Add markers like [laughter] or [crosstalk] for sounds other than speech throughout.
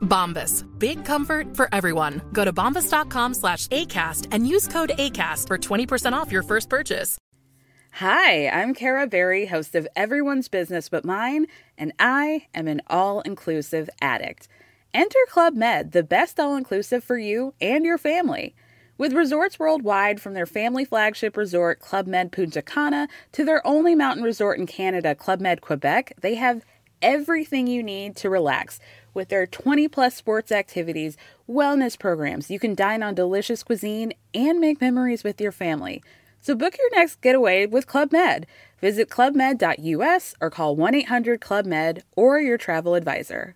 Bombas. Big comfort for everyone. Go to bombas.com slash ACAST and use code ACAST for 20% off your first purchase. Hi, I'm Kara Berry, host of Everyone's Business But Mine, and I am an all inclusive addict. Enter Club Med, the best all inclusive for you and your family. With resorts worldwide, from their family flagship resort, Club Med Punta Cana, to their only mountain resort in Canada, Club Med Quebec, they have everything you need to relax. With their 20 plus sports activities, wellness programs, you can dine on delicious cuisine and make memories with your family. So book your next getaway with Club Med. Visit clubmed.us or call 1 800 Club Med or your travel advisor.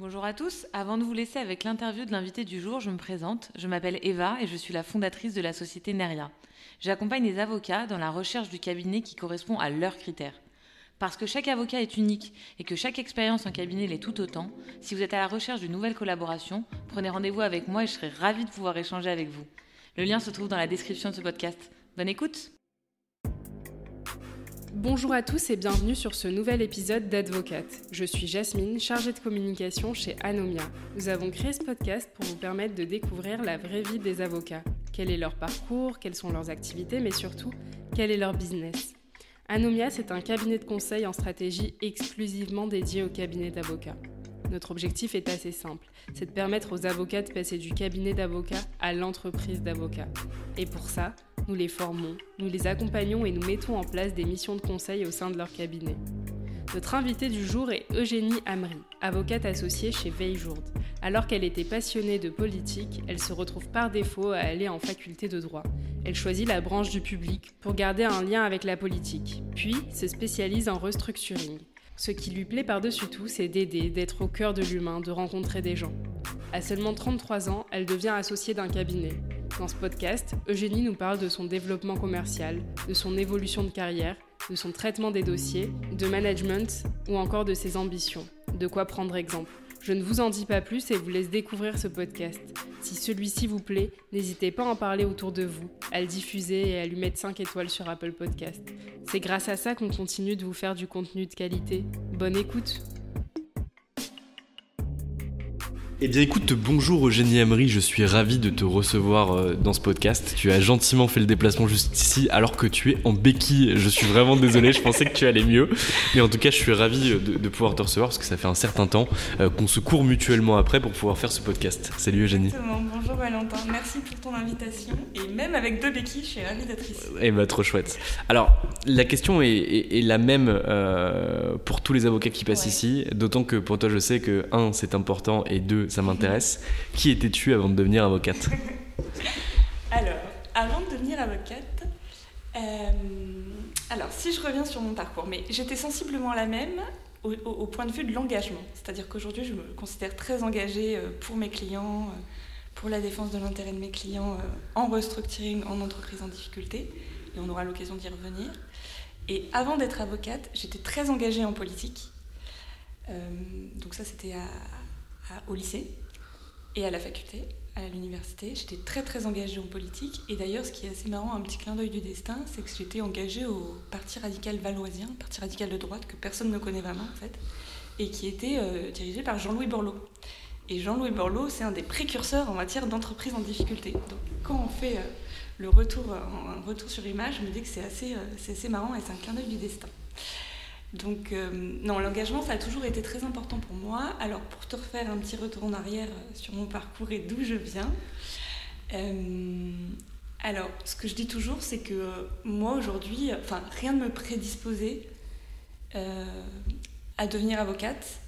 Bonjour à tous, avant de vous laisser avec l'interview de l'invité du jour, je me présente. Je m'appelle Eva et je suis la fondatrice de la société Neria. J'accompagne les avocats dans la recherche du cabinet qui correspond à leurs critères. Parce que chaque avocat est unique et que chaque expérience en cabinet l'est tout autant, si vous êtes à la recherche d'une nouvelle collaboration, prenez rendez-vous avec moi et je serai ravie de pouvoir échanger avec vous. Le lien se trouve dans la description de ce podcast. Bonne écoute Bonjour à tous et bienvenue sur ce nouvel épisode d'Advocate. Je suis Jasmine, chargée de communication chez Anomia. Nous avons créé ce podcast pour vous permettre de découvrir la vraie vie des avocats. Quel est leur parcours, quelles sont leurs activités, mais surtout, quel est leur business? Anomia, c'est un cabinet de conseil en stratégie exclusivement dédié au cabinet d'avocats. Notre objectif est assez simple, c'est de permettre aux avocats de passer du cabinet d'avocats à l'entreprise d'avocats. Et pour ça, nous les formons, nous les accompagnons et nous mettons en place des missions de conseil au sein de leur cabinet. Notre invitée du jour est Eugénie Amri, avocate associée chez Veiljourde. Alors qu'elle était passionnée de politique, elle se retrouve par défaut à aller en faculté de droit. Elle choisit la branche du public pour garder un lien avec la politique, puis se spécialise en restructuring. Ce qui lui plaît par-dessus tout, c'est d'aider, d'être au cœur de l'humain, de rencontrer des gens. À seulement 33 ans, elle devient associée d'un cabinet. Dans ce podcast, Eugénie nous parle de son développement commercial, de son évolution de carrière, de son traitement des dossiers, de management ou encore de ses ambitions. De quoi prendre exemple. Je ne vous en dis pas plus et vous laisse découvrir ce podcast. Si celui-ci vous plaît, n'hésitez pas à en parler autour de vous, à le diffuser et à lui mettre 5 étoiles sur Apple Podcast. C'est grâce à ça qu'on continue de vous faire du contenu de qualité. Bonne écoute Eh bien écoute, bonjour Eugénie Emery, je suis ravi de te recevoir euh, dans ce podcast. Tu as gentiment fait le déplacement juste ici alors que tu es en béquille. Je suis vraiment désolé, je pensais que tu allais mieux. Mais en tout cas, je suis ravi de, de pouvoir te recevoir parce que ça fait un certain temps euh, qu'on se court mutuellement après pour pouvoir faire ce podcast. Salut Eugénie. Exactement. Bonjour Valentin, merci pour ton invitation. Et même avec deux béquilles, je suis ravie d'être ici. Eh ben trop chouette. Alors, la question est, est- est la même euh, pour tous les avocats qui passent Ouais. ici, d'autant que pour toi je sais que, un, c'est important et deux, ça m'intéresse. Qui étais-tu avant de devenir avocate? [laughs] Alors, avant de devenir avocate, euh, alors si je reviens sur mon parcours, mais j'étais sensiblement la même au, point de vue de l'engagement. C'est-à-dire qu'aujourd'hui, je me considère très engagée euh, pour mes clients, euh, pour la défense de l'intérêt de mes clients en restructuring, en entreprise en difficulté, et on aura l'occasion d'y revenir. Et avant d'être avocate, j'étais très engagée en politique. Donc ça, c'était à- au lycée et à la faculté, à l'université. J'étais très très engagée en politique. Et d'ailleurs, ce qui est assez marrant, un petit clin d'œil du destin, c'est que j'étais engagée au Parti radical valoisien, Parti radical de droite que personne ne connaît vraiment en fait, et qui était euh, dirigé par Jean-Louis Borloo. Et Jean-Louis Borloo, c'est un des précurseurs en matière d'entreprise en difficulté. Donc quand on fait euh, le retour, un retour sur image, je me dis que euh, c'est assez marrant et c'est un clin d'œil du destin. Donc, euh, non, l'engagement, ça a toujours été très important pour moi. Alors, pour te refaire un petit retour en arrière euh, sur mon parcours et d'où je viens, euh, Alors, ce que je dis toujours, c'est que moi aujourd'hui, enfin, rien ne me prédisposait à devenir avocate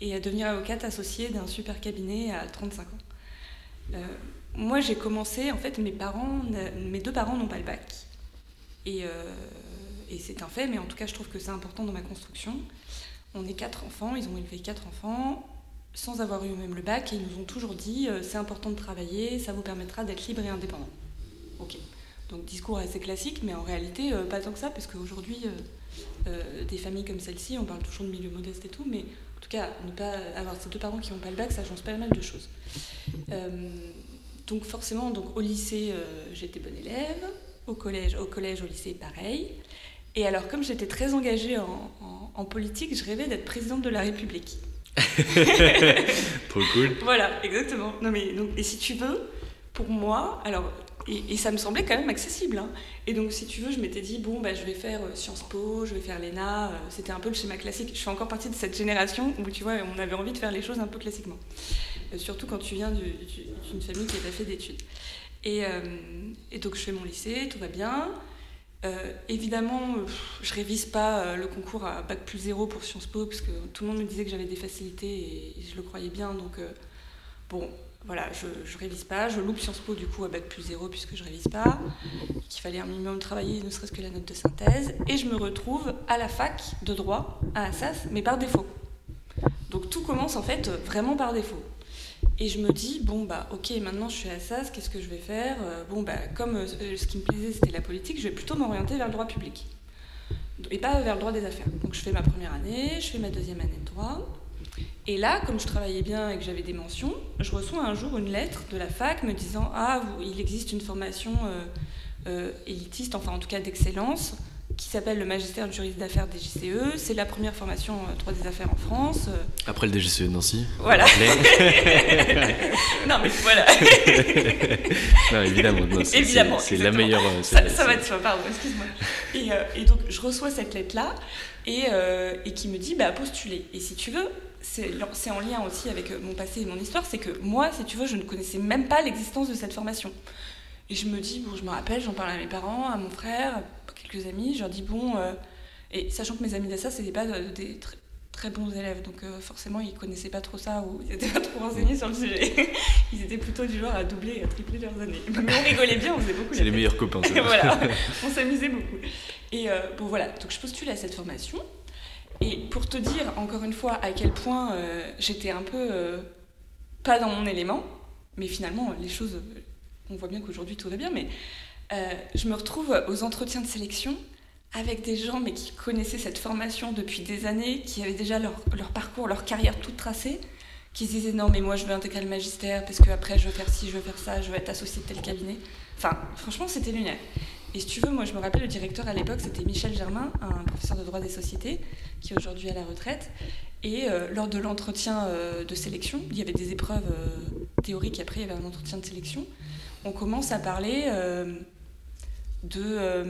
et à devenir avocate associée d'un super cabinet à 35 ans. Moi, j'ai commencé, en fait, mes parents, mes deux parents n'ont pas le bac. Et, et c'est un fait, mais en tout cas, je trouve que c'est important dans ma construction. On est quatre enfants, ils ont élevé quatre enfants sans avoir eu même le bac et ils nous ont toujours dit c'est important de travailler, ça vous permettra d'être libre et indépendant. Ok. Donc discours assez classique, mais en réalité, euh, pas tant que ça, parce qu'aujourd'hui, euh, euh, des familles comme celle-ci, on parle toujours de milieu modeste et tout, mais en tout cas, ne pas avoir ces deux parents qui n'ont pas le bac, ça change pas mal de choses. donc forcément, donc, au lycée, j'étais bonne élève, au collège, au collège, au lycée, pareil. Et alors, comme j'étais très engagée en, en politique, je rêvais d'être présidente de la République. [laughs] Trop cool. Voilà, exactement. Non mais donc, et si tu veux, pour moi, alors et, ça me semblait quand même accessible. Hein. Et donc, si tu veux, je m'étais dit, bon, bah, je vais faire euh, Sciences Po, je vais faire l'ENA. Euh, c'était un peu le schéma classique. Je fais encore partie de cette génération où, tu vois, on avait envie de faire les choses un peu classiquement. Euh, surtout quand tu viens d'une famille qui n'a pas fait d'études. Et, et, donc, je fais mon lycée, tout va bien. Évidemment, je révise pas le concours à Bac plus zéro pour Sciences Po, parce que tout le monde me disait que j'avais des facilités et, je le croyais bien. Donc, bon, voilà, je, je révise pas, je loupe Sciences Po du coup à bac plus zéro puisque je révise pas, qu'il fallait un minimum travailler, ne serait-ce que la note de synthèse, et je me retrouve à la fac de droit à Assas, mais par défaut. Donc tout commence en fait vraiment par défaut. Et je me dis, bon bah ok, maintenant je suis à Assas, qu'est-ce que je vais faire? Euh, Bon bah comme euh, ce qui me plaisait c'était la politique, je vais plutôt m'orienter vers le droit public. Et pas vers le droit des affaires. Donc je fais ma première année, je fais ma deuxième année de droit, et là, comme je travaillais bien et que j'avais des mentions, je reçois un jour une lettre de la fac me disant Ah, il existe une formation euh, euh, élitiste, enfin en tout cas d'excellence, qui s'appelle le magistère du juriste d'affaires DGCE. C'est la première formation euh, droit des affaires en France. Après le DGCE de Nancy. Voilà. [laughs] non, mais voilà. [laughs] non, évidemment. évidemment. C'est la meilleure. Ça, ça va de soi, pardon, excuse-moi. Et, et, donc, je reçois cette lettre-là et, et qui me dit bah, postuler. Et si tu veux, c'est en lien aussi avec euh, mon passé et mon histoire, c'est que moi, si tu veux, je ne connaissais même pas l'existence de cette formation. Et je me dis, bon, je me rappelle, j'en parle à mes parents, à mon frère, quelques amis, je leur dis, bon, euh, et sachant que mes amis d'Assa, c'était pas euh, des très, bons élèves, donc forcément, ils connaissaient pas trop ça ou ils étaient pas trop renseignés sur le sujet. [laughs] ils étaient plutôt du genre à doubler et à tripler leurs années. Mais on rigolait bien, on faisait beaucoup. C'est les meilleurs copains, [laughs] voilà, [laughs] on s'amusait beaucoup. Et bon, voilà, donc je postule à cette formation. Et pour te dire encore une fois à quel point euh, j'étais un peu euh, pas dans mon élément, mais finalement les choses, on voit bien qu'aujourd'hui tout va bien, mais euh, je me retrouve aux entretiens de sélection avec des gens mais qui connaissaient cette formation depuis des années, qui avaient déjà leur, parcours, leur carrière toute tracée, qui se disaient non mais moi je veux intégrer le magistère parce qu'après je veux faire ci, je veux faire ça, je veux être associé de tel cabinet. Enfin franchement c'était lunaire. Et si tu veux, moi je me rappelle, le directeur à l'époque, c'était Michel Germain, un professeur de droit des sociétés, qui est aujourd'hui à la retraite. Et euh, lors de l'entretien euh, de sélection, il y avait des épreuves théoriques, après il y avait un entretien de sélection. On commence à parler de,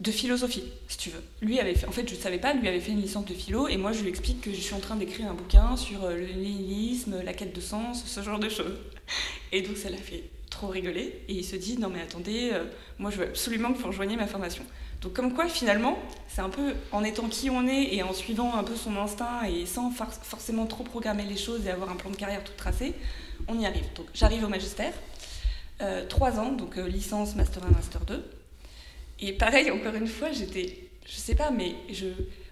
de philosophie, si tu veux. Lui avait fait, en fait, je ne savais pas, lui avait fait une licence de philo, et moi je lui explique que je suis en train d'écrire un bouquin sur le nihilisme, la quête de sens, ce genre de choses. [laughs] Et donc ça l'a fait trop rigoler. Et il se dit, non mais attendez, euh, moi je veux absolument que vous rejoigniez ma formation. Donc comme quoi finalement, c'est un peu en étant qui on est et en suivant un peu son instinct et sans forcément trop programmer les choses et avoir un plan de carrière tout tracé, on y arrive. Donc j'arrive au magistère, euh, trois ans, donc euh, licence, master 1, master 2. Et pareil, encore une fois, j'étais, je sais pas, mais je,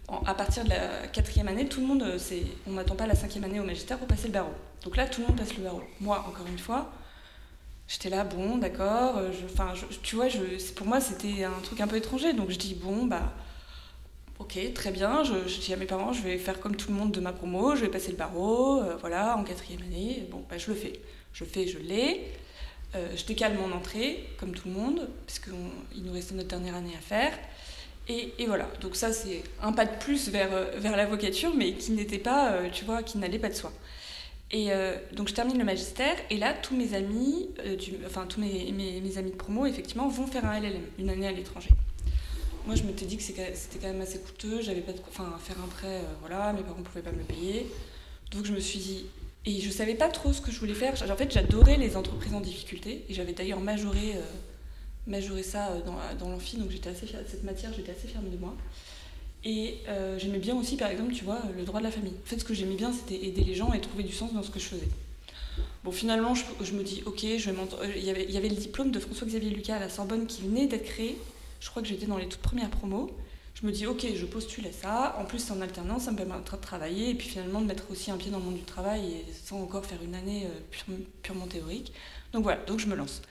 à partir de la quatrième année, tout le monde, c'est, on n'attend pas la cinquième année au magistère pour passer le barreau. Donc là, tout le monde passe le barreau. Moi, encore une fois, J'étais là, bon, d'accord. Euh, enfin, tu vois, je, pour moi, c'était un truc un peu étranger. Donc je dis, bon, bah, ok, très bien. Je, dis à mes parents, je vais faire comme tout le monde de ma promo, je vais passer le barreau, euh, voilà, en quatrième année. Bon, bah, je le fais. Je le fais, je l'ai. Euh, je décale mon entrée, comme tout le monde, parce qu'il nous restait notre dernière année à faire. Et, voilà, donc ça, c'est un pas de plus vers, vers l'avocature, mais qui n'était pas, tu vois, qui n'allait pas de soi. Et euh, donc je termine le magistère et là tous mes amis, euh, enfin tous mes, mes, amis de promo effectivement vont faire un LLM, une année à l'étranger. Moi je m'étais dit que c'était quand même assez coûteux, j'avais pas de enfin faire un prêt, euh, voilà, mes parents ne pouvaient pas me payer. Donc je me suis dit Et je savais pas trop ce que je voulais faire. En fait, j'adorais les entreprises en difficulté. Et j'avais d'ailleurs majoré, majoré ça dans, dans l'amphi, donc j'étais assez cette matière, j'étais assez fière de moi. Et j'aimais bien aussi, par exemple, tu vois, le droit de la famille. En fait, ce que j'aimais bien, c'était aider les gens et trouver du sens dans ce que je faisais. Bon, finalement, je, je me dis, ok, je vais il y, avait, il y avait le diplôme de François-Xavier Lucas à la Sorbonne qui venait d'être créé. Je crois que j'étais dans les toutes premières promos. Je me dis, ok, je postule à ça. En plus, c'est en alternance, ça me permettra de travailler et puis finalement de mettre aussi un pied dans le monde du travail et sans encore faire une année euh, purement théorique. Donc voilà, donc je me lance.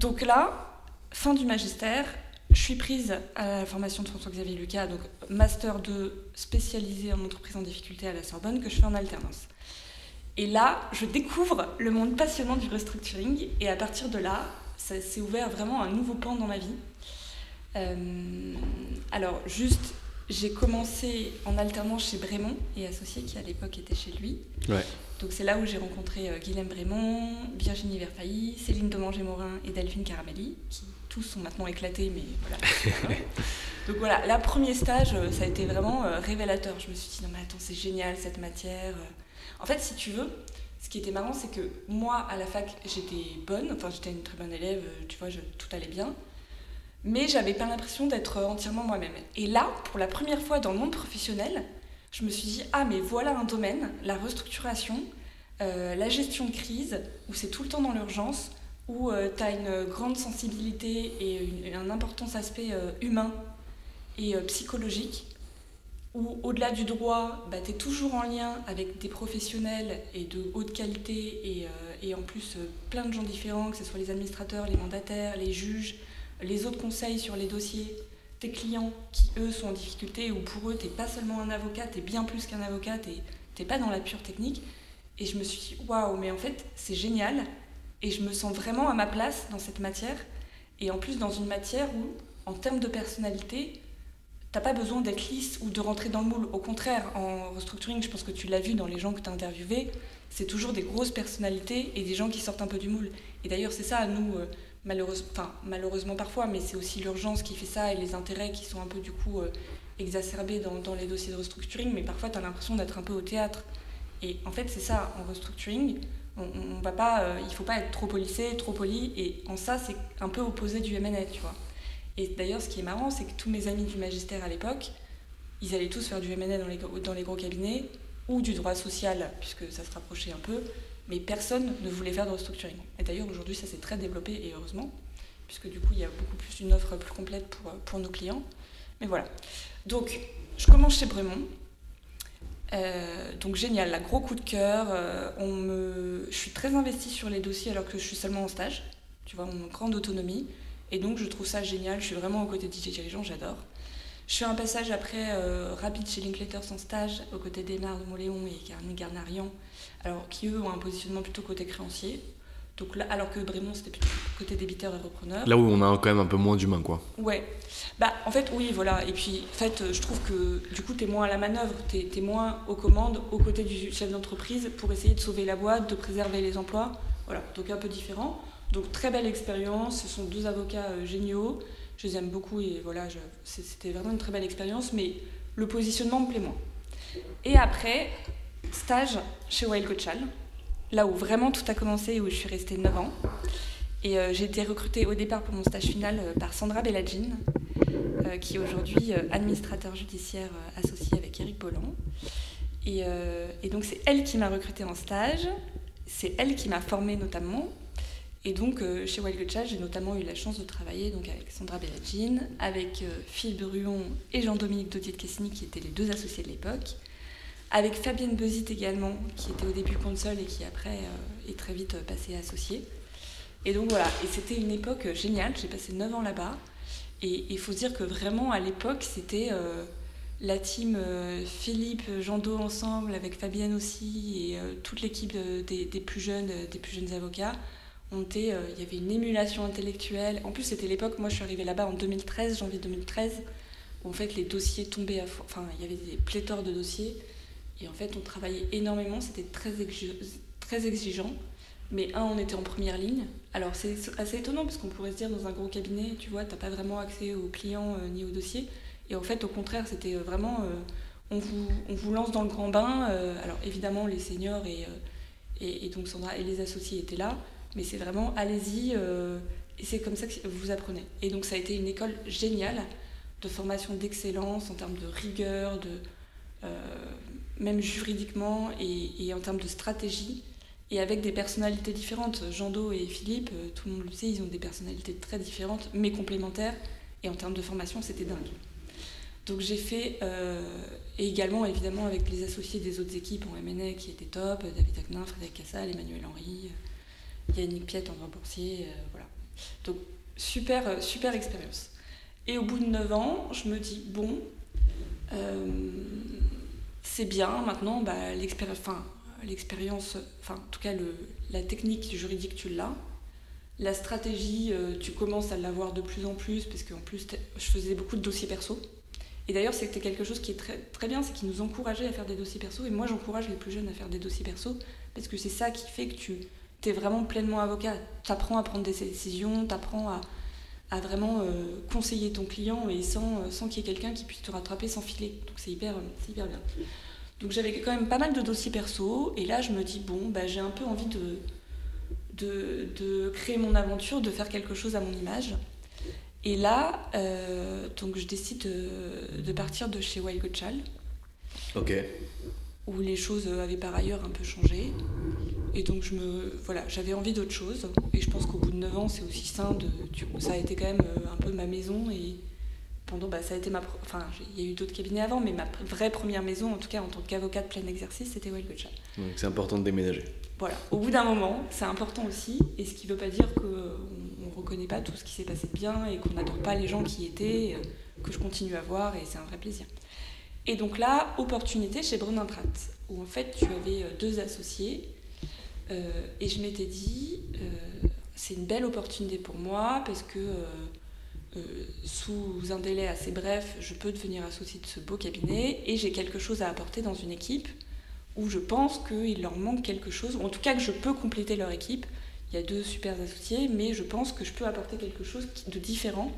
Donc là, fin du magistère, je suis prise à la formation de François-Xavier Lucas, donc master 2 spécialisé en entreprise en difficulté à la Sorbonne que je fais en alternance. Et là, je découvre le monde passionnant du restructuring. Et à partir de là, ça s'est ouvert vraiment un nouveau pan dans ma vie. Euh, alors, juste, j'ai commencé en alternance chez Brémond et associé, qui à l'époque était chez lui. Ouais. Donc, c'est là où j'ai rencontré euh, Guilhem Brémond, Virginie Verfailly, Céline Domanger-Morin et Delphine Caramelli, qui tous sont maintenant éclatés, mais voilà. [laughs] Donc voilà, là, premier stage, euh, ça a été vraiment révélateur. Je me suis dit, non mais attends, c'est génial cette matière. En fait, si tu veux, ce qui était marrant, c'est que moi, à la fac, j'étais bonne, enfin, j'étais une très bonne élève, euh, tu vois, tout allait bien. Mais j'avais pas l'impression d'être entièrement moi-même. Et là, pour la première fois dans le monde professionnel, je me suis dit, ah, mais voilà un domaine, la restructuration, euh, la gestion de crise, où c'est tout le temps dans l'urgence, où euh, tu as une grande sensibilité et un important aspect humain et psychologique où au-delà du droit, bah, tu es toujours en lien avec des professionnels et de haute qualité et, euh, et en plus euh, plein de gens différents, que ce soit les administrateurs, les mandataires, les juges, les autres conseils sur les dossiers, tes clients qui eux sont en difficulté ou pour eux tu pas seulement un avocat, tu es bien plus qu'un avocat, tu n'es pas dans la pure technique. Et je me suis dit, waouh, mais en fait c'est génial et je me sens vraiment à ma place dans cette matière et en plus dans une matière où en termes de personnalité, T'as pas besoin d'être lisse ou de rentrer dans le moule. Au contraire, en restructuring, je pense que tu l'as vu dans les gens que tu as interviewés, c'est toujours des grosses personnalités et des gens qui sortent un peu du moule. Et d'ailleurs, c'est ça, nous, malheureusement parfois, mais c'est aussi l'urgence qui fait ça et les intérêts qui sont un peu du coup euh, exacerbés dans, les dossiers de restructuring. Mais parfois, tu as l'impression d'être un peu au théâtre. Et en fait, c'est ça, en restructuring, on, on va pas, euh, il faut pas être trop policé, trop poli. Et en ça, c'est un peu opposé du MNL, tu vois. Et d'ailleurs, ce qui est marrant, c'est que tous mes amis du magistère à l'époque, ils allaient tous faire du MNA dans les, dans les gros cabinets ou du droit social, puisque ça se rapprochait un peu, mais personne ne voulait faire de restructuring. Et d'ailleurs, aujourd'hui, ça s'est très développé, et heureusement, puisque du coup, il y a beaucoup plus une offre plus complète pour, pour nos clients. Mais voilà. Donc, je commence chez Bremont. Euh, donc génial, la gros coup de cœur. Euh. Je suis très investie sur les dossiers alors que je suis seulement en stage. Tu vois, mon grande autonomie. Et donc je trouve ça génial, je suis vraiment aux côtés de DJ dirigeants, j'adore. Je fais un passage après euh, rapide chez Linklater sans stage, aux côtés d'Emar de Moléon et Carne Garnarian, alors qui eux ont un positionnement plutôt côté créancier. Donc là, alors que Brémont c'était plutôt côté débiteur et repreneur. Là où on a quand même un peu moins d'humain quoi. Ouais. Bah en fait oui voilà. Et puis en fait je trouve que du coup tu es moins à la manœuvre, tu es, moins aux commandes, aux côtés du chef d'entreprise pour essayer de sauver la boîte, de préserver les emplois. Voilà, donc un peu différent. Donc très belle expérience, ce sont deux avocats euh, géniaux, je les aime beaucoup et voilà, c'était vraiment une très belle expérience, mais le positionnement me plaît moins. Et après, stage chez Wild Coachal, là où vraiment tout a commencé et où je suis restée 9 ans. Et euh, j'ai été recrutée au départ pour mon stage final euh, par Sandra Belladine, qui est aujourd'hui administrateur judiciaire associé avec Eric Bolland. Et, donc c'est elle qui m'a recrutée en stage, c'est elle qui m'a formée notamment, et donc, euh, chez Wild Chat, j'ai notamment eu la chance de travailler donc, avec Sandra Bellagine, avec euh, Philippe Bruon et Jean-Dominique Daudier de Cassini, qui étaient les deux associés de l'époque, avec Fabienne Bezit également, qui était au début console et qui après euh, est très vite passée associée. Et donc voilà, et c'était une époque géniale, j'ai passé 9 ans là-bas. Et il faut se dire que vraiment, à l'époque, c'était la team Philippe, Jean-Do ensemble, avec Fabienne aussi, et toute l'équipe des, plus jeunes, des plus jeunes avocats euh, il y avait une émulation intellectuelle. En plus, c'était l'époque, moi je suis arrivée là-bas en 2013, janvier 2013, où en fait les dossiers tombaient à Enfin, il y avait des pléthores de dossiers. Et en fait, on travaillait énormément, c'était très, très exigeant. Mais un, on était en première ligne. Alors c'est assez étonnant parce qu'on pourrait se dire dans un gros cabinet, tu vois, t'as pas vraiment accès aux clients euh, ni aux dossiers. Et en fait, au contraire, c'était euh, vraiment, on, vous, on vous lance dans le grand bain. alors évidemment, les seniors et et, donc Sandra et les associés étaient là, mais c'est vraiment allez-y, euh, et c'est comme ça que vous apprenez. Et donc ça a été une école géniale de formation d'excellence en termes de rigueur, de, euh, même juridiquement et, en termes de stratégie, et avec des personnalités différentes. Jean-Do et Philippe, euh, tout le monde le sait, ils ont des personnalités très différentes, mais complémentaires, et en termes de formation, c'était dingue. Donc j'ai fait, euh, et également évidemment avec les associés des autres équipes en MNE qui étaient top, David Acnin, Frédéric Cassal, Emmanuel Henry, Yannick Piette droit boursier, voilà. Donc super, super expérience. Et au bout de 9 ans, je me dis, bon, c'est bien. Maintenant, bah, l'expérience, enfin, l'expérience, enfin, en tout cas, le, la technique juridique, tu l'as. La stratégie, euh, tu commences à l'avoir de plus en plus, parce qu'en plus, je faisais beaucoup de dossiers perso. Et d'ailleurs, c'était quelque chose qui est très, très bien, c'est qu'ils nous encourageait à faire des dossiers perso. Et moi, j'encourage les plus jeunes à faire des dossiers perso, parce que c'est ça qui fait que tu es vraiment pleinement avocat. Tu apprends à prendre des décisions, tu apprends à, à vraiment euh, conseiller ton client et sans, euh, sans qu'il y ait quelqu'un qui puisse te rattraper sans filer. Donc c'est hyper, hyper bien. Donc j'avais quand même pas mal de dossiers perso et là je me dis bon bah, j'ai un peu envie de, de, de, créer mon aventure, de faire quelque chose à mon image. Et là euh, donc je décide de, de, partir de chez Wild Gottschall. Ok où les choses avaient par ailleurs un peu changé. Et donc je me, voilà, j'avais envie d'autre chose. Et je pense qu'au bout de 9 ans, c'est aussi sain de. Ça a été quand même euh, un peu ma maison. Et pendant, bah, ça a été ma. Enfin, il y a eu d'autres cabinets avant, mais ma vraie première maison, en tout cas en tant qu'avocate plein exercice, c'était Wild Donc c'est important de déménager. Voilà, au bout d'un moment, c'est important aussi. Et ce qui ne veut pas dire qu'on ne reconnaît pas tout ce qui s'est passé de bien et qu'on n'adore pas les gens qui y étaient, euh, que je continue à voir et c'est un vrai plaisir. Et donc là, opportunité chez Brunin Pratt, où en fait tu avais euh, deux associés. Euh, et je m'étais dit, euh, c'est une belle opportunité pour moi parce que sous un délai assez bref, je peux devenir associé de ce beau cabinet et j'ai quelque chose à apporter dans une équipe où je pense qu'il leur manque quelque chose, ou en tout cas que je peux compléter leur équipe. Il y a deux super associés, mais je pense que je peux apporter quelque chose de différent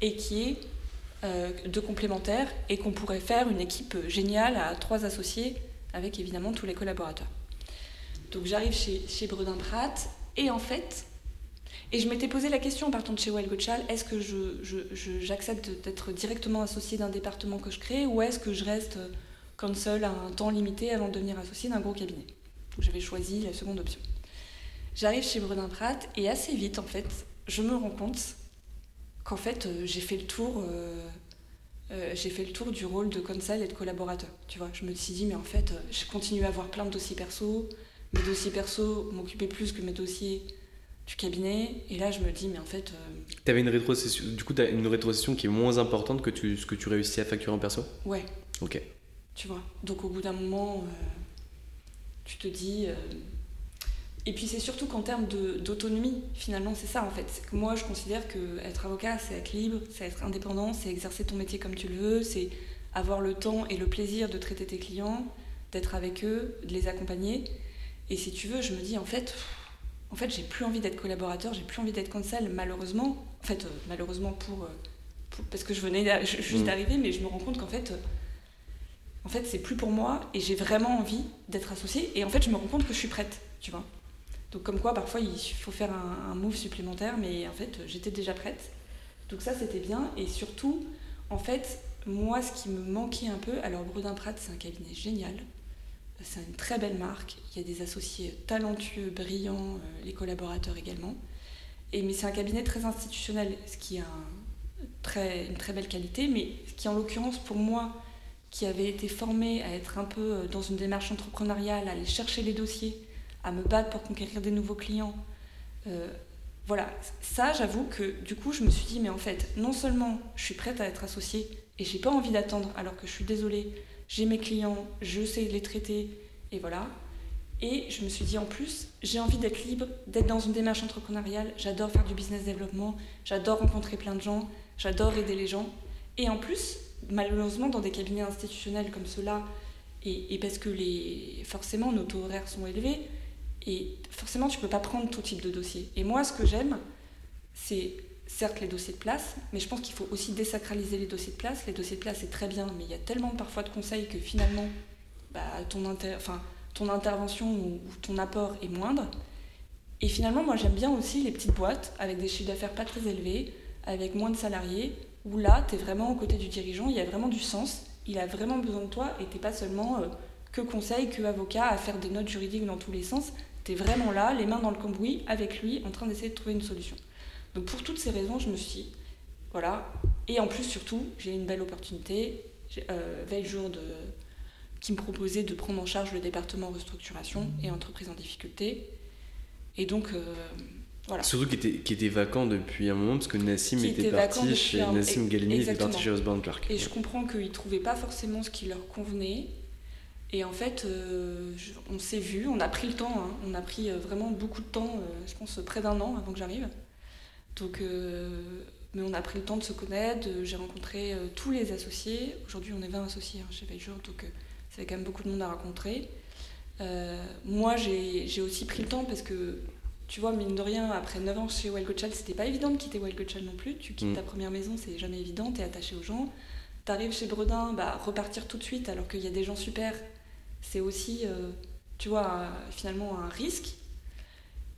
et qui est euh, de complémentaires et qu'on pourrait faire une équipe géniale à trois associés avec évidemment tous les collaborateurs. Donc j'arrive chez, Bredin Pratt et en fait, et je m'étais posé la question en partant de chez Gottschall, est-ce que j'accepte d'être directement associé d'un département que je crée ou est-ce que je reste comme seul à un temps limité avant de devenir associé d'un gros cabinet? J'avais choisi la seconde option. J'arrive chez Bredin Pratt et assez vite en fait, je me rends compte qu'en fait, euh, j'ai fait le tour. Euh, euh, j'ai fait le tour du rôle de conseil et de collaborateur. Tu vois, je me suis dit, mais en fait, je continue à avoir plein de dossiers perso. Mes dossiers perso m'occupaient plus que mes dossiers du cabinet. Et là, je me dis, mais en fait. Tu avais une rétrocession. Du coup, tu as une rétrocession qui est moins importante que tu, ce que tu réussis à facturer en perso? Ouais. Ok. Tu vois. Donc, au bout d'un moment, tu te dis. Et puis c'est surtout qu'en termes d'autonomie, finalement, c'est ça en fait. Que moi, je considère que être avocat, c'est être libre, c'est être indépendant, c'est exercer ton métier comme tu le veux, c'est avoir le temps et le plaisir de traiter tes clients, d'être avec eux, de les accompagner. Et si tu veux, je me dis en fait, en fait, j'ai plus envie d'être collaborateur, j'ai plus envie d'être conseil, malheureusement. En fait, euh, malheureusement pour, euh, parce que je venais juste mm. d'arriver, mais je me rends compte qu'en fait, euh, en fait, c'est plus pour moi et j'ai vraiment envie d'être associée. Et en fait, je me rends compte que je suis prête, tu vois. Donc comme quoi, parfois, il faut faire un, move supplémentaire, mais en fait, j'étais déjà prête. Donc ça, c'était bien. Et surtout, en fait, moi, ce qui me manquait un peu, alors Brodin Pratt, c'est un cabinet génial. C'est une très belle marque. Il y a des associés talentueux, brillants, euh, les collaborateurs également. Et, mais c'est un cabinet très institutionnel, ce qui a une très belle qualité, mais ce qui, en l'occurrence, pour moi, qui avait été formé à être un peu euh, dans une démarche entrepreneuriale, à aller chercher les dossiers, à me battre pour conquérir des nouveaux clients. Euh, voilà, ça j'avoue que du coup je me suis dit mais en fait non seulement je suis prête à être associée et j'ai pas envie d'attendre alors que je suis désolée, j'ai mes clients, je sais les traiter et voilà. Et je me suis dit en plus j'ai envie d'être libre, d'être dans une démarche entrepreneuriale, j'adore faire du business développement, j'adore rencontrer plein de gens, j'adore aider les gens. Et en plus, malheureusement dans des cabinets institutionnels comme ceux-là, et, parce que les, forcément nos taux horaires sont élevés, et forcément, tu ne peux pas prendre tout type de dossier. Et moi, ce que j'aime, c'est certes les dossiers de place, mais je pense qu'il faut aussi désacraliser les dossiers de place. Les dossiers de place, c'est très bien, mais il y a tellement parfois de conseils que finalement, bah, ton, ton intervention ou, ton apport est moindre. Et finalement, moi j'aime bien aussi les petites boîtes avec des chiffres d'affaires pas très élevés, avec moins de salariés, où là, tu es vraiment aux côtés du dirigeant, il y a vraiment du sens, il a vraiment besoin de toi et tu pas seulement euh, que conseil, que avocat à faire des notes juridiques dans tous les sens. Tu es vraiment là, les mains dans le cambouis, avec lui, en train d'essayer de trouver une solution. Donc pour toutes ces raisons, je me suis dit, voilà. Et en plus, surtout, j'ai une belle opportunité. Euh, veille jour de, qui me proposait de prendre en charge le département restructuration et entreprise en difficulté. Et donc, euh, voilà. Surtout qui était, qui était vacant depuis un moment, parce que Nassim était, parti chez Nassim Galini était parti chez Osborne Clark. Et je comprends qu'ils ne trouvaient pas forcément ce qui leur convenait. Et en fait, euh, on s'est vu, on a pris le temps, hein. on a pris vraiment beaucoup de temps, je pense près d'un an avant que j'arrive. Donc, mais on a pris le temps de se connaître, j'ai rencontré euh, tous les associés. Aujourd'hui, on est 20 associés hein, chez Veilleur, donc euh, ça fait quand même beaucoup de monde à rencontrer. Euh, moi, j'ai aussi pris le temps parce que, tu vois, mine de rien, après 9 ans chez Wild Child, c'était pas évident de quitter Wild Child non plus. Tu quittes mm. ta première maison, c'est jamais évident, t'es attaché aux gens. T'arrives chez Bredin, bah, repartir tout de suite alors qu'il y a des gens super, c'est aussi, tu vois, finalement un risque.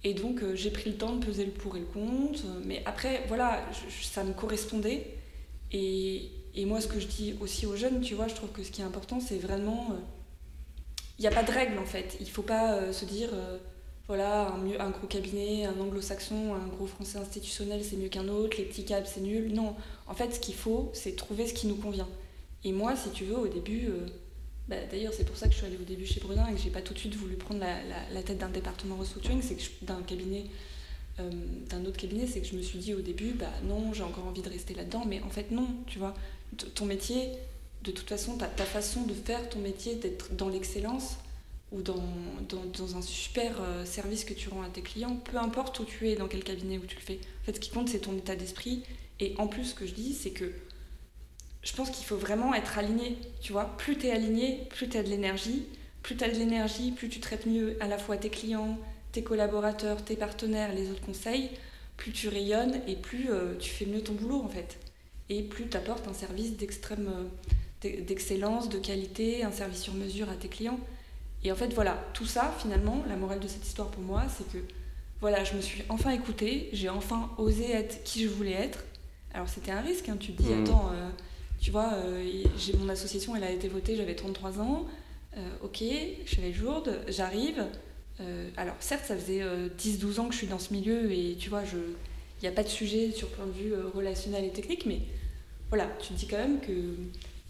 Et donc euh, j'ai pris le temps de peser le pour et le contre. Mais après, voilà, ça me correspondait. Et, et, moi, ce que je dis aussi aux jeunes, tu vois, je trouve que ce qui est important, c'est vraiment... Euh, il n'y a pas de règle en fait. Il ne faut pas euh, se dire, voilà, un, mieux, un gros cabinet, un anglo-saxon, un gros français institutionnel, c'est mieux qu'un autre, les petits câbles, c'est nul. Non, en fait, ce qu'il faut, c'est trouver ce qui nous convient. Et moi, si tu veux, au début, bah, d'ailleurs, c'est pour ça que je suis allée au début chez Brudin et que j'ai pas tout de suite voulu prendre la, tête d'un département restructuring, c'est que d'un cabinet, euh, d'un autre cabinet, c'est que je me suis dit au début, bah non, j'ai encore envie de rester là-dedans, mais en fait non, tu vois, ton métier, de toute façon, ta, façon de faire ton métier, d'être dans l'excellence ou dans, dans, un super euh, service que tu rends à tes clients, peu importe où tu es, dans quel cabinet où tu le fais. En fait, ce qui compte, c'est ton état d'esprit. Et en plus, ce que je dis, c'est que je pense qu'il faut vraiment être aligné, tu vois. Plus tu es aligné, plus tu as de l'énergie. Plus tu as de l'énergie, plus tu traites mieux à la fois tes clients, tes collaborateurs, tes partenaires, les autres conseils. Plus tu rayonnes et plus euh, tu fais mieux ton boulot, en fait. Et plus tu apportes un service d'extrême euh, d'excellence, de qualité, un service sur mesure à tes clients. Et en fait, voilà, tout ça, finalement, la morale de cette histoire pour moi, c'est que voilà, je me suis enfin écoutée, j'ai enfin osé être qui je voulais être. Alors c'était un risque, hein, tu te dis, mmh. attends, euh, tu vois, euh, j'ai mon association, elle a été votée, j'avais 33 ans. Euh, ok, je suis Jourde, j'arrive. Euh, alors certes, ça faisait 10-12 ans que je suis dans ce milieu et tu vois, il n'y a pas de sujet sur point de vue relationnel et technique, mais voilà, tu te dis quand même que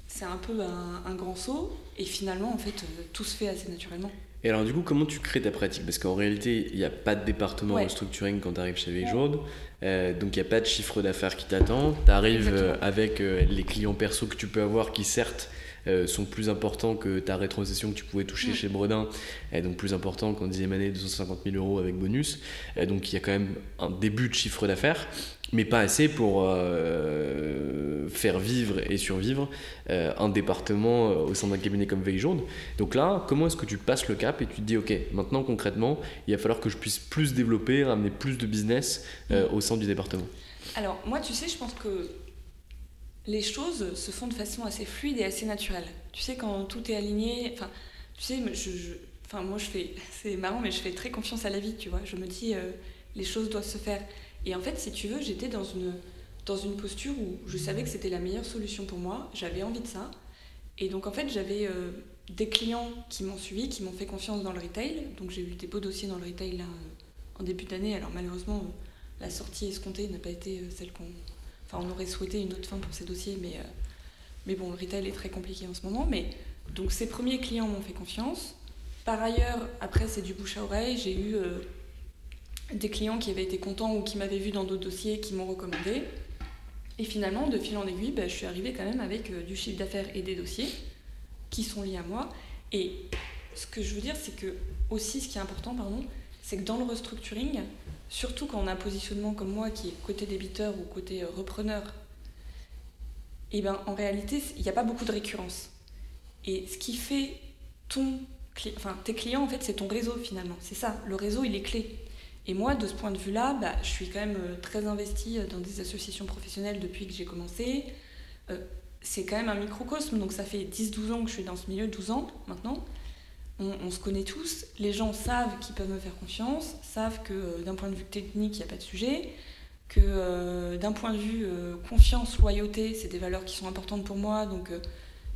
c'est un peu un, grand saut et finalement, en fait, tout se fait assez naturellement. Et alors du coup, comment tu crées ta pratique? Parce qu'en réalité, il n'y a pas de département restructuring quand tu arrives chez Veiljourde. Euh, donc il n'y a pas de chiffre d'affaires qui t'attend. Tu arrives euh, avec euh, les clients perso que tu peux avoir qui certes sont plus importants que ta rétrocession que tu pouvais toucher chez Bredin, et donc plus important qu'en dixième année 250 000 euros avec bonus. donc il y a quand même un début de chiffre d'affaires mais pas assez pour euh, faire vivre et survivre euh, un département euh, au sein d'un cabinet comme Veille Jaune. Donc là, comment est-ce que tu passes le cap et tu te dis, ok, maintenant concrètement, il va falloir que je puisse plus développer, ramener plus de business au sein du département? Alors moi, tu sais, je pense que les choses se font de façon assez fluide et assez naturelle. Tu sais, quand tout est aligné, enfin, tu sais, je, enfin, moi je fais, [laughs] c'est marrant, mais je fais très confiance à la vie, tu vois. Je me dis, les choses doivent se faire. Et en fait, si tu veux, j'étais dans une, dans une posture où je savais que c'était la meilleure solution pour moi, j'avais envie de ça. Et donc en fait, j'avais euh, des clients qui m'ont suivi, qui m'ont fait confiance dans le retail. Donc j'ai eu des beaux dossiers dans le retail là, euh, en début d'année. Alors malheureusement, euh, la sortie escomptée n'a pas été celle qu'on... Enfin, on aurait souhaité une autre fin pour ces dossiers, mais, mais bon, le retail est très compliqué en ce moment. Mais donc ces premiers clients m'ont fait confiance. Par ailleurs, après, c'est du bouche à oreille. J'ai eu des clients qui avaient été contents ou qui m'avaient vu dans d'autres dossiers qui m'ont recommandé. Et finalement, de fil en aiguille, bah, je suis arrivée quand même avec euh, du chiffre d'affaires et des dossiers qui sont liés à moi. Et ce que je veux dire, c'est que aussi, ce qui est important, pardon, c'est que dans le restructuring, surtout quand on a un positionnement comme moi qui est côté débiteur ou côté euh, repreneur, et eh ben en réalité, il n'y a pas beaucoup de récurrence. Et ce qui fait ton, enfin, tes clients, en fait, c'est ton réseau finalement. C'est ça, le réseau, il est clé. Et moi, de ce point de vue-là, bah, je suis quand même euh, très investie euh, dans des associations professionnelles depuis que j'ai commencé. Euh, c'est quand même un microcosme, donc ça fait 10-12 ans que je suis dans ce milieu, 12 ans maintenant. on, se connaît tous, les gens savent qu'ils peuvent me faire confiance, savent que d'un point de vue technique, il n'y a pas de sujet, que d'un point de vue confiance, loyauté, c'est des valeurs qui sont importantes pour moi, donc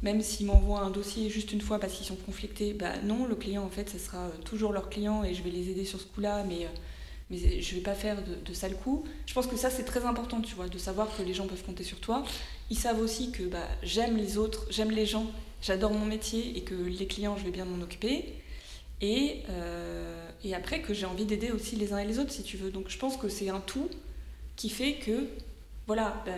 même s'ils m'envoient un dossier juste une fois parce qu'ils sont conflictés, bah non, le client en fait, ce sera toujours leur client et je vais les aider sur ce coup-là, mais, mais je vais pas faire de, sales coups. Je pense que ça c'est très important, tu vois, de savoir que les gens peuvent compter sur toi. Ils savent aussi que bah, j'aime les autres, j'aime les gens j'adore mon métier et que les clients, je vais bien m'en occuper. Et, euh, et, après, que j'ai envie d'aider aussi les uns et les autres, si tu veux. Donc je pense que c'est un tout qui fait que, voilà, bah,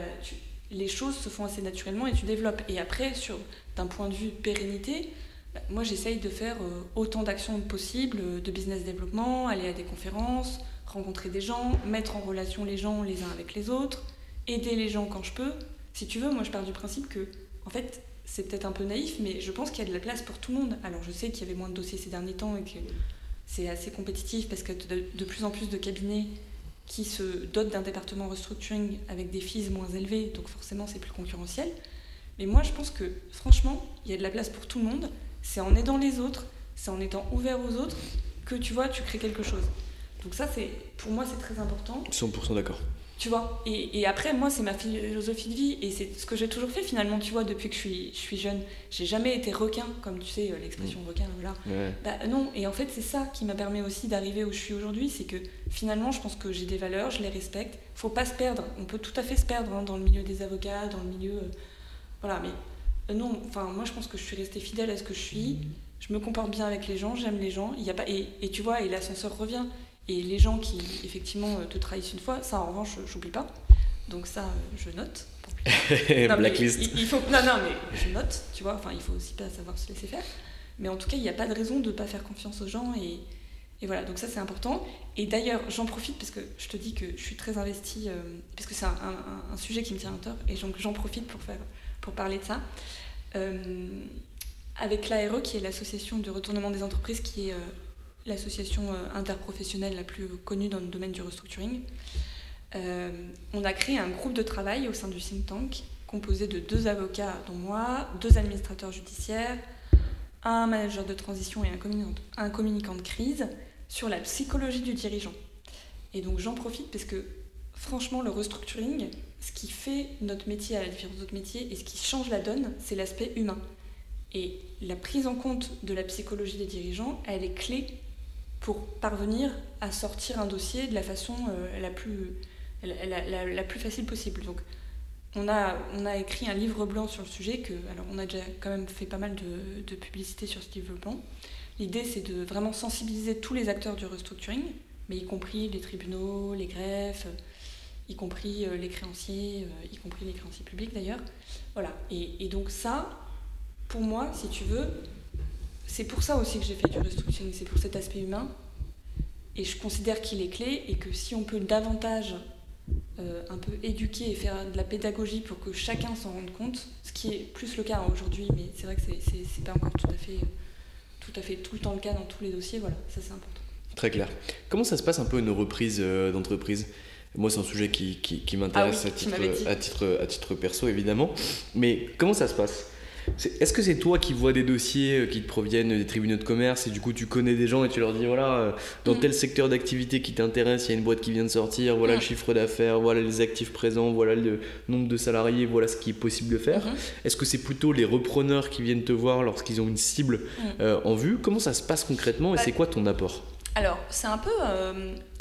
les choses se font assez naturellement et tu développes. Et après, sur d'un point de vue pérennité, bah, moi j'essaye de faire euh, autant d'actions possibles, de business développement, aller à des conférences, rencontrer des gens, mettre en relation les gens les uns avec les autres, aider les gens quand je peux. Si tu veux, moi je pars du principe que, en fait, c'est peut-être un peu naïf, mais je pense qu'il y a de la place pour tout le monde. Alors je sais qu'il y avait moins de dossiers ces derniers temps et que c'est assez compétitif parce que de, plus en plus de cabinets qui se dotent d'un département restructuring avec des fees moins élevés, donc forcément c'est plus concurrentiel. Mais moi je pense que franchement, il y a de la place pour tout le monde. C'est en aidant les autres, c'est en étant ouvert aux autres que tu vois, tu crées quelque chose. Donc ça, c'est pour moi, c'est très important. 100% d'accord. Tu vois et, après, moi, c'est ma philosophie de vie et c'est ce que j'ai toujours fait finalement, tu vois, depuis que je suis, je suis jeune. J'ai jamais été requin, comme tu sais, euh, l'expression mm. requin, voilà. Bah, non, et en fait, c'est ça qui m'a permis aussi d'arriver où je suis aujourd'hui, c'est que finalement, je pense que j'ai des valeurs, je les respecte. Faut pas se perdre. On peut tout à fait se perdre hein, dans le milieu des avocats, dans le milieu. Euh, voilà, mais euh, non, enfin, moi, je pense que je suis restée fidèle à ce que je suis. Je me comporte bien avec les gens, j'aime les gens. Il y a pas, et, et tu vois, et l'ascenseur revient. Et les gens qui, effectivement, te trahissent une fois, ça, en revanche, j'oublie pas. Donc ça, je note. [laughs] Blacklist. Il, faut, non, non, mais je note, tu vois. Enfin, il faut aussi pas savoir se laisser faire. Mais en tout cas, il n'y a pas de raison de ne pas faire confiance aux gens. Et, et voilà, donc ça, c'est important. Et d'ailleurs, j'en profite parce que je te dis que je suis très investie, euh, parce que c'est un, un, sujet qui me tient à cœur. Et donc, j'en profite pour, faire, pour parler de ça. Euh, avec l'ARE, qui est l'association de retournement des entreprises, qui est... Euh, l'association euh, interprofessionnelle la plus connue dans le domaine du restructuring. Euh, on a créé un groupe de travail au sein du think tank composé de deux avocats, dont moi, deux administrateurs judiciaires, un manager de transition et un communicant, un communicant de crise sur la psychologie du dirigeant. Et donc j'en profite parce que franchement, le restructuring, ce qui fait notre métier à la différence d'autres métiers et ce qui change la donne, c'est l'aspect humain. Et la prise en compte de la psychologie des dirigeants, elle est clé pour parvenir à sortir un dossier de la façon euh, la, plus, la, plus facile possible. Donc, on a, on a écrit un livre blanc sur le sujet, que, alors on a déjà quand même fait pas mal de, de publicité sur ce livre blanc. L'idée, c'est de vraiment sensibiliser tous les acteurs du restructuring, mais y compris les tribunaux, les greffes, y compris euh, les créanciers, euh, y compris les créanciers publics d'ailleurs. Voilà. Et, et donc ça, pour moi, si tu veux, c'est pour ça aussi que j'ai fait du restructuring, c'est pour cet aspect humain. Et je considère qu'il est clé et que si on peut davantage euh, un peu éduquer et faire de la pédagogie pour que chacun s'en rende compte, ce qui est plus le cas aujourd'hui, mais c'est vrai que c'est pas encore tout à, fait, tout à fait tout le temps le cas dans tous les dossiers, voilà, ça c'est important. Très clair. Comment ça se passe un peu une reprise euh, d'entreprise? Moi, c'est un sujet qui, qui, m'intéresse ah à, titre, à, titre, à titre perso, évidemment. Mais comment ça se passe? Est-ce que c'est toi qui vois des dossiers euh, qui te proviennent des tribunaux de commerce et du coup tu connais des gens et tu leur dis voilà, euh, dans mm. tel secteur d'activité qui t'intéresse, il y a une boîte qui vient de sortir, voilà le mm. chiffre d'affaires, voilà les actifs présents, voilà le nombre de salariés, voilà ce qui est possible de faire. Mm-hmm. Est-ce que c'est plutôt les repreneurs qui viennent te voir lorsqu'ils ont une cible mm. euh, en vue? Comment ça se passe concrètement et bah, c'est quoi ton apport? Alors, c'est un peu.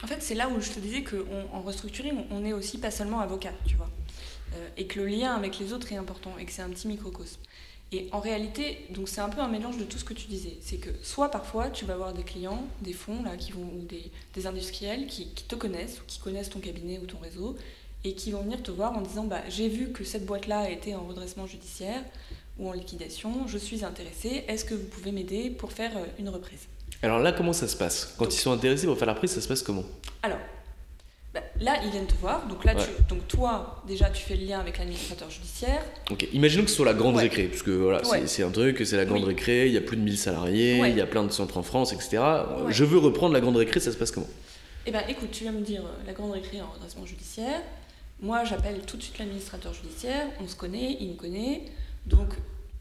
en fait, c'est là où je te disais qu'en restructuring, on n'est aussi pas seulement avocat, tu vois. et que le lien avec les autres est important et que c'est un petit microcosme. Et en réalité, donc c'est un peu un mélange de tout ce que tu disais. C'est que soit parfois tu vas avoir des clients, des fonds là, qui vont, ou des, industriels qui, te connaissent ou qui connaissent ton cabinet ou ton réseau et qui vont venir te voir en disant bah, j'ai vu que cette boîte-là était en redressement judiciaire ou en liquidation, je suis intéressé, est-ce que vous pouvez m'aider pour faire euh, une reprise? Alors là, comment ça se passe? Quand ils sont intéressés pour faire la reprise, ça se passe comment? Alors, bah, là, ils viennent te voir. Donc là, donc toi, déjà, tu fais le lien avec l'administrateur judiciaire. Ok. Imaginons que ce soit la grande récré, puisque voilà, c'est un truc, c'est la grande récré. Il y a plus de 1000 salariés, il y a plein de centres en France, etc. Je veux reprendre la grande récré. Ça se passe comment? Eh ben, écoute, tu viens me dire euh, la grande récré en redressement judiciaire. Moi, j'appelle tout de suite l'administrateur judiciaire. On se connaît, il me connaît. Donc,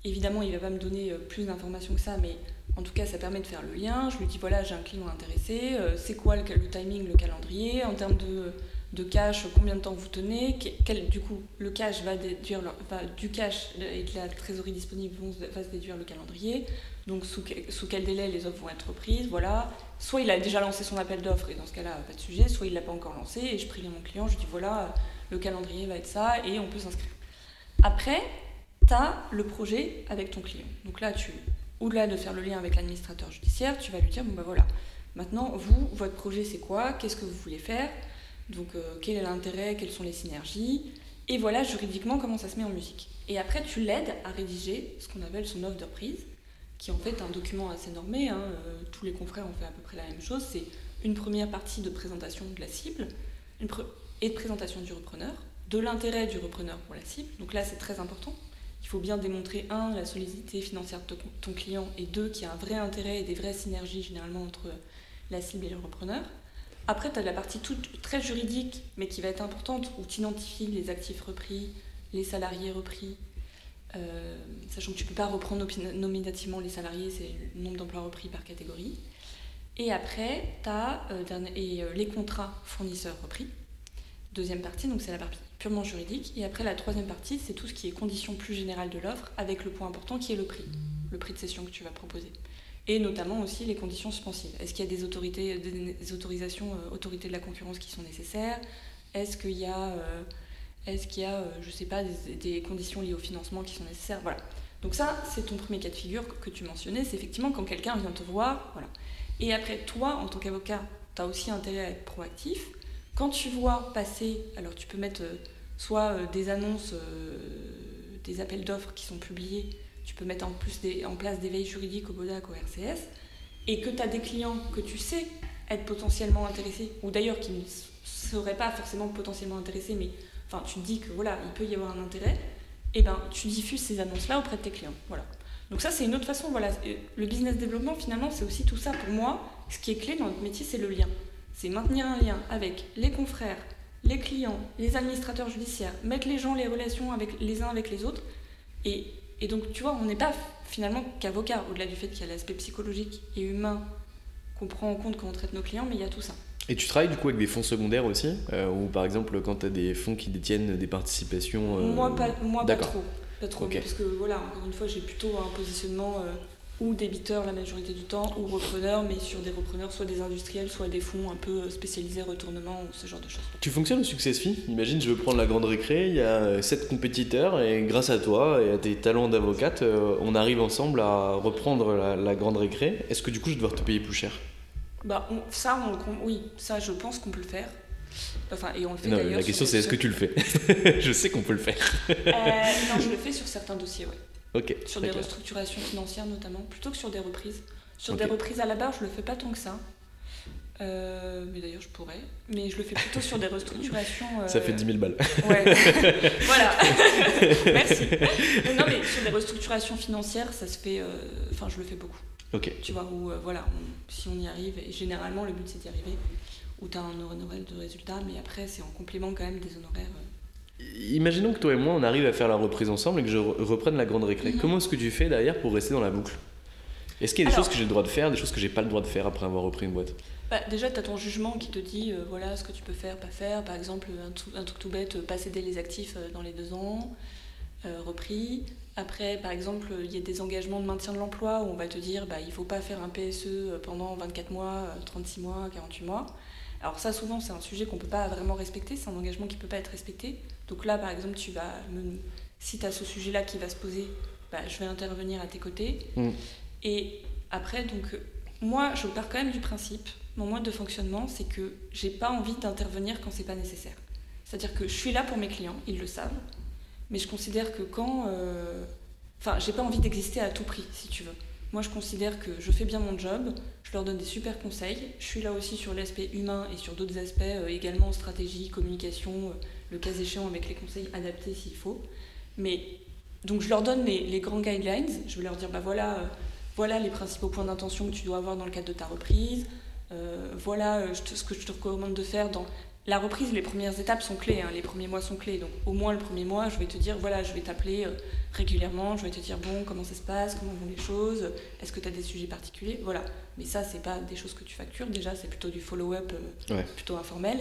évidemment, il va pas me donner euh, plus d'informations que ça, mais en tout cas, ça permet de faire le lien. Je lui dis voilà, j'ai un client intéressé, euh, c'est quoi le, timing, le calendrier, en termes de, de, cash, combien de temps vous tenez, du coup, le cash va déduire, enfin, du cash et de la trésorerie disponible vont, va se déduire le calendrier, donc sous, quel délai les offres vont être prises, voilà. Soit il a déjà lancé son appel d'offres et dans ce cas-là, pas de sujet, soit il l'a pas encore lancé et je préviens mon client, je dis voilà, le calendrier va être ça et on peut s'inscrire. Après, tu as le projet avec ton client. Donc là, tu au-delà de faire le lien avec l'administrateur judiciaire, tu vas lui dire, bon ben voilà, maintenant, vous, votre projet c'est quoi? Qu'est-ce que vous voulez faire? Donc euh, quel est l'intérêt? Quelles sont les synergies? Et voilà juridiquement comment ça se met en musique. Et après, tu l'aides à rédiger ce qu'on appelle son offre de reprise, qui est en fait un document assez normé. Hein, euh, tous les confrères ont fait à peu près la même chose. C'est une première partie de présentation de la cible et de présentation du repreneur, de l'intérêt du repreneur pour la cible. Donc là, c'est très important il faut bien démontrer, un, la solidité financière de ton client, et deux, qu'il y a un vrai intérêt et des vraies synergies généralement entre la cible et le repreneur. Après, tu as la partie toute, très juridique, mais qui va être importante, où tu identifies les actifs repris, les salariés repris, euh, sachant que tu ne peux pas reprendre nominativement les salariés, c'est le nombre d'emplois repris par catégorie. Et après, tu as euh, et, euh, les contrats fournisseurs repris. Deuxième partie, donc c'est la partie purement juridique. Et après, la troisième partie, c'est tout ce qui est conditions plus générales de l'offre, avec le point important qui est le prix, le prix de cession que tu vas proposer. Et notamment aussi les conditions suspensives. Est-ce qu'il y a des, autorités, des autorisations euh, autorités de la concurrence qui sont nécessaires? Est-ce qu'il y a, euh, est-ce qu'il y a euh, je sais pas, des, conditions liées au financement qui sont nécessaires? Voilà. Donc ça, c'est ton premier cas de figure que, que tu mentionnais, c'est effectivement quand quelqu'un vient te voir. Voilà. Et après, toi, en tant qu'avocat, tu as aussi intérêt à être proactif. Quand tu vois passer, alors tu peux mettre soit euh, des annonces, euh, des appels d'offres qui sont publiés, tu peux mettre en, plus en place des veilles juridiques au BODAC, au RCS, et que tu as des clients que tu sais être potentiellement intéressés, ou d'ailleurs qui ne seraient pas forcément potentiellement intéressés, mais enfin tu te dis que voilà, il peut y avoir un intérêt, et eh ben tu diffuses ces annonces-là auprès de tes clients. Voilà. Donc ça c'est une autre façon. Voilà, le business développement finalement c'est aussi tout ça pour moi. Ce qui est clé dans notre métier c'est le lien. C'est maintenir un lien avec les confrères, les clients, les administrateurs judiciaires, mettre les gens les relations avec les uns avec les autres. Et, et donc, tu vois, on n'est pas finalement qu'avocat, au-delà du fait qu'il y a l'aspect psychologique et humain qu'on prend en compte quand on traite nos clients, mais il y a tout ça. Et tu travailles du coup avec des fonds secondaires aussi euh, Ou par exemple, quand tu as des fonds qui détiennent des participations euh, Moi, pas, moi pas trop. Pas trop. Parce que voilà, encore une fois, j'ai plutôt un positionnement. Euh, ou débiteurs la majorité du temps, ou repreneurs, mais sur des repreneurs, soit des industriels, soit des fonds un peu spécialisés retournement ou ce genre de choses. Tu fonctionnes au success fee Imagine, je veux prendre la grande récré, il y a sept compétiteurs, et grâce à toi et à tes talents d'avocate, euh, on arrive ensemble à reprendre la, grande récré. Est-ce que du coup, je vais devoir te payer plus cher? Bah, ça, oui, ça, je pense qu'on peut le faire. Enfin, et on le fait non, La question, c'est est-ce que tu le fais? [laughs] Je sais qu'on peut le faire. euh, non, je [laughs] le fais sur certains dossiers, oui. Sur des restructurations financières notamment, plutôt que sur des reprises. Sur des reprises à la barre, je le fais pas tant que ça. Euh, mais d'ailleurs, je pourrais. Mais je le fais plutôt sur des restructurations. Ça fait 10 000 balles. Ouais. [laughs] voilà. Merci. non, mais sur des restructurations financières, ça se fait. Euh, enfin, je le fais beaucoup. Ok. Tu vois, où, euh, voilà, si on y arrive, et généralement, le but c'est d'y arriver, où tu as un honoraire de résultat, mais après, c'est en complément quand même des honoraires Imaginons que toi et moi, on arrive à faire la reprise ensemble et que je reprenne la grande récré. Mhm. Comment est-ce que tu fais derrière pour rester dans la boucle? Est-ce qu'il y a des choses que j'ai le droit de faire, des choses que j'ai pas le droit de faire après avoir repris une boîte? Bah, Déjà, tu as ton jugement qui te dit euh, voilà ce que tu peux faire, pas faire. Par exemple, un, truc tout bête, euh, pas céder les actifs euh, dans les deux ans, repris. Après, par exemple, il y a des engagements de maintien de l'emploi où on va te dire bah, il faut pas faire un PSE pendant 24 mois, 36 mois, 48 mois. Alors ça, souvent, c'est un sujet qu'on peut pas vraiment respecter, c'est un engagement qui peut pas être respecté. Donc là, par exemple, tu vas si tu as ce sujet-là qui va se poser, bah, je vais intervenir à tes côtés. Mm. Et après, donc, moi, je pars quand même du principe, mon mode de fonctionnement, c'est que j'ai pas envie d'intervenir quand c'est pas nécessaire. C'est-à-dire que je suis là pour mes clients, ils le savent, mais je considère que quand. Euh, enfin, j'ai pas envie d'exister à tout prix, si tu veux. Moi, je considère que je fais bien mon job, je leur donne des super conseils. Je suis là aussi sur l'aspect humain et sur d'autres aspects, euh, également stratégie, communication, euh, le cas échéant avec les conseils adaptés s'il faut. Mais donc, je leur donne les, grands guidelines. Je vais leur dire bah voilà, euh, voilà les principaux points d'intention que tu dois avoir dans le cadre de ta reprise. voilà ce que je te recommande de faire dans la reprise, les premières étapes sont clés, hein, les premiers mois sont clés. Donc au moins le premier mois, je vais te dire, voilà, je vais t'appeler euh, régulièrement, je vais te dire, bon, comment ça se passe, comment vont les choses, est-ce que tu as des sujets particuliers, voilà. Mais ça, c'est pas des choses que tu factures, déjà, c'est plutôt du follow-up, euh, plutôt informel.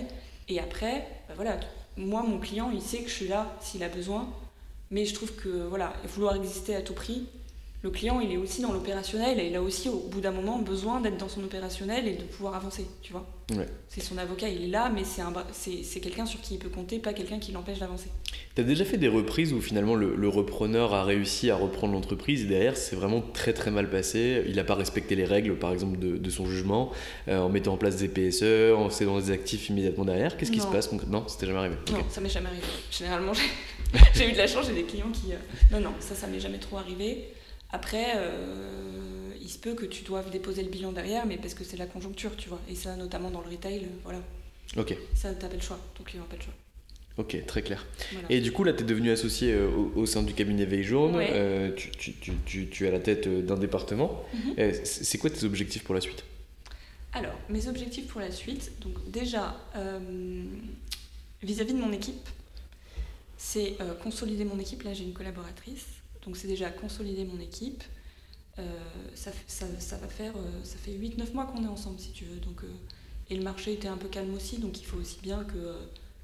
Et après, bah, voilà, moi, mon client, il sait que je suis là s'il a besoin. Mais je trouve que, voilà, vouloir exister à tout prix, le client, il est aussi dans l'opérationnel et il a aussi, au bout d'un moment, besoin d'être dans son opérationnel et de pouvoir avancer, tu vois. C'est son avocat, il est là, mais c'est quelqu'un sur qui il peut compter, pas quelqu'un qui l'empêche d'avancer. Tu as déjà fait des reprises où finalement le, repreneur a réussi à reprendre l'entreprise et derrière c'est vraiment très très mal passé, il n'a pas respecté les règles par exemple de, son jugement, euh, en mettant en place des PSE, en cédant des actifs immédiatement derrière, qu'est-ce qui se passe concrètement Non, c'était jamais arrivé. Non, ça m'est jamais arrivé. Généralement, [laughs] j'ai eu de la chance, j'ai des clients qui... Euh, non, non, ça, ça m'est jamais trop arrivé. Après, euh, il se peut que tu doives déposer le bilan derrière, mais parce que c'est la conjoncture, tu vois. Et ça, notamment dans le retail, euh, voilà. Ok. Ça, t'as pas le choix, ton client n'a pas le choix. Ok, très clair. Et du coup, là, tu es devenu associé euh, au, sein du cabinet Veille Jaune. tu, tu, tu, tu, es à la tête d'un département. Mhm. c'est quoi tes objectifs pour la suite? Alors, mes objectifs pour la suite, donc déjà, vis-à-vis -vis de mon équipe, c'est consolider mon équipe. Là, j'ai une collaboratrice donc c'est déjà consolider mon équipe. Euh, ça, ça, va faire, euh, ça fait 8-9 mois qu'on est ensemble si tu veux. Donc, euh, et le marché était un peu calme aussi, donc il faut aussi bien que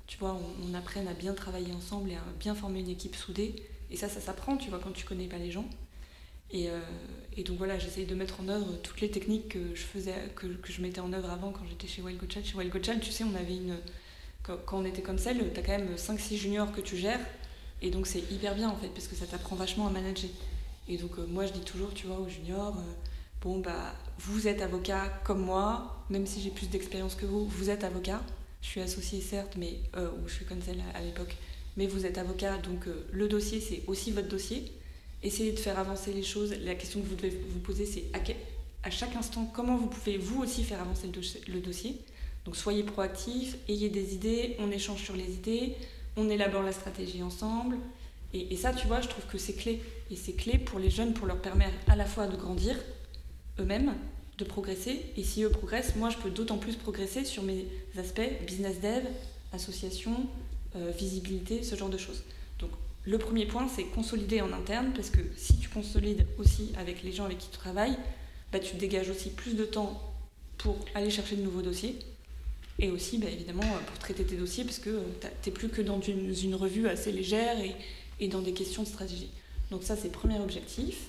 tu vois, on, apprenne à bien travailler ensemble et à bien former une équipe soudée. Et ça, ça s'apprend, tu vois, quand tu connais pas les gens. Et, et donc voilà, j'essaye de mettre en œuvre toutes les techniques que je faisais, que, que je mettais en œuvre avant quand j'étais chez Wild Chez Wild tu sais, on avait une. Quand, on était comme ça, tu as quand même 5-6 juniors que tu gères et donc c'est hyper bien en fait, parce que ça t'apprend vachement à manager. Et donc euh, moi je dis toujours, tu vois, aux juniors, euh, bon bah vous êtes avocat comme moi, même si j'ai plus d'expérience que vous, vous êtes avocat. Je suis associée certes, mais euh, ou je suis comme à, l'époque, mais vous êtes avocat, donc le dossier c'est aussi votre dossier. Essayez de faire avancer les choses. La question que vous devez vous poser c'est à, à, chaque instant comment vous pouvez vous aussi faire avancer le, le dossier? Donc soyez proactif, ayez des idées, on échange sur les idées, on élabore la stratégie ensemble. Et, ça, tu vois, je trouve que c'est clé. Et c'est clé pour les jeunes pour leur permettre à la fois de grandir eux-mêmes, de progresser. Et si eux progressent, moi, je peux d'autant plus progresser sur mes aspects business dev, association, euh, visibilité, ce genre de choses. Donc, le premier point, c'est consolider en interne, parce que si tu consolides aussi avec les gens avec qui tu travailles, bah, tu dégages aussi plus de temps pour aller chercher de nouveaux dossiers et aussi bah, évidemment euh, pour traiter tes dossiers parce que euh, tu n'es plus que dans une, revue assez légère et, dans des questions de stratégie. Donc ça c'est premier objectif.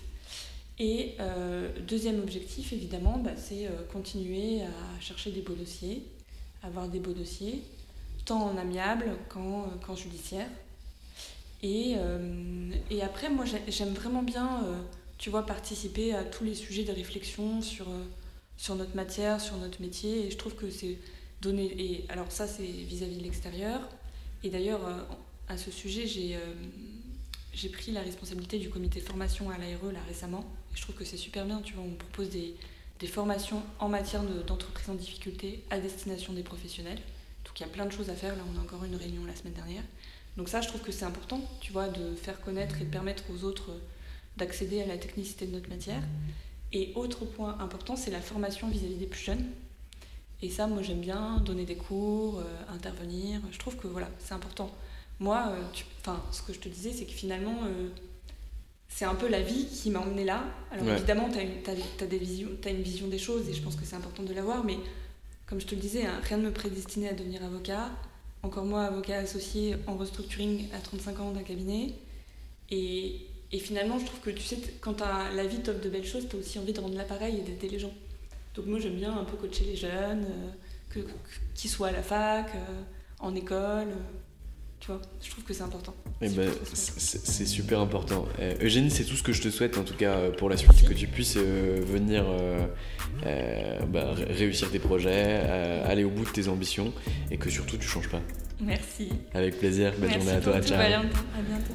Et euh, deuxième objectif évidemment bah, c'est continuer à chercher des beaux dossiers, avoir des beaux dossiers, tant en amiable qu'en judiciaire. Et, et, après moi j'aime vraiment bien tu vois participer à tous les sujets de réflexion sur, sur notre matière, sur notre métier et je trouve que c'est donner. Et alors, ça, c'est vis-à-vis de l'extérieur. Et d'ailleurs, euh, à ce sujet, j'ai euh, j'ai pris la responsabilité du comité formation à l'ARE là récemment. Et je trouve que c'est super bien. Tu vois, on propose des, des formations en matière d'entreprise en difficulté à destination des professionnels. Donc il y a plein de choses à faire. Là, on a encore une réunion la semaine dernière. Donc ça, je trouve que c'est important, tu vois, de faire connaître et de permettre aux autres d'accéder à la technicité de notre matière. Et autre point important, c'est la formation vis à -vis des plus jeunes. Et ça, moi, j'aime bien donner des cours, euh, intervenir. Je trouve que voilà, c'est important. Moi, euh, ce que je te disais, c'est que finalement, euh, c'est un peu la vie qui m'a emmené là. Alors évidemment, tu as, une vision des choses et je pense que c'est important de l'avoir, mais comme je te le disais, hein, rien ne me prédestinait à devenir avocat. Encore moi, avocat associé en restructuring à 35 ans d'un cabinet. Et, et, finalement, je trouve que tu sais, quand as, la vie t'offre de belles choses, tu as aussi envie de rendre l'appareil et d'aider les gens. Donc moi j'aime bien un peu coacher les jeunes, euh, qu'ils soient à la fac, euh, en école. Euh, tu vois, je trouve que c'est important. Eh ben, c'est super important. Eugénie, c'est tout ce que je te souhaite en tout cas pour la suite, que tu puisses venir bah, réussir tes projets, aller au bout de tes ambitions et que surtout tu changes pas. Merci. Avec plaisir. Belle journée à toi. Ciao. À bientôt.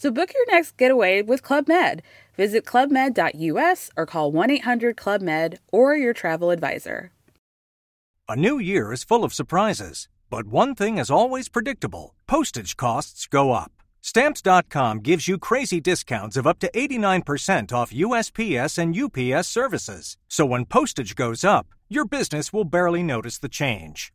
So book your next getaway with Club Med. Visit clubmed.us or call 1 800 Club Med or your travel advisor. A new year is full of surprises, but one thing is always predictable postage costs go up. Stamps.com gives you crazy discounts of up to 89% off USPS and UPS services. So when postage goes up, your business will barely notice the change.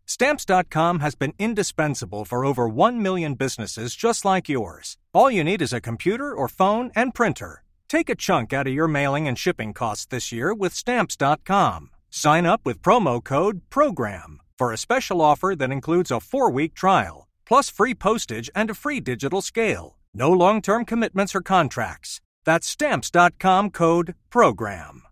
Stamps.com has been indispensable for over 1 million businesses just like yours. All you need is a computer or phone and printer. Take a chunk out of your mailing and shipping costs this year with Stamps.com. Sign up with promo code PROGRAM for a special offer that includes a four week trial, plus free postage and a free digital scale. No long term commitments or contracts. That's Stamps.com code PROGRAM.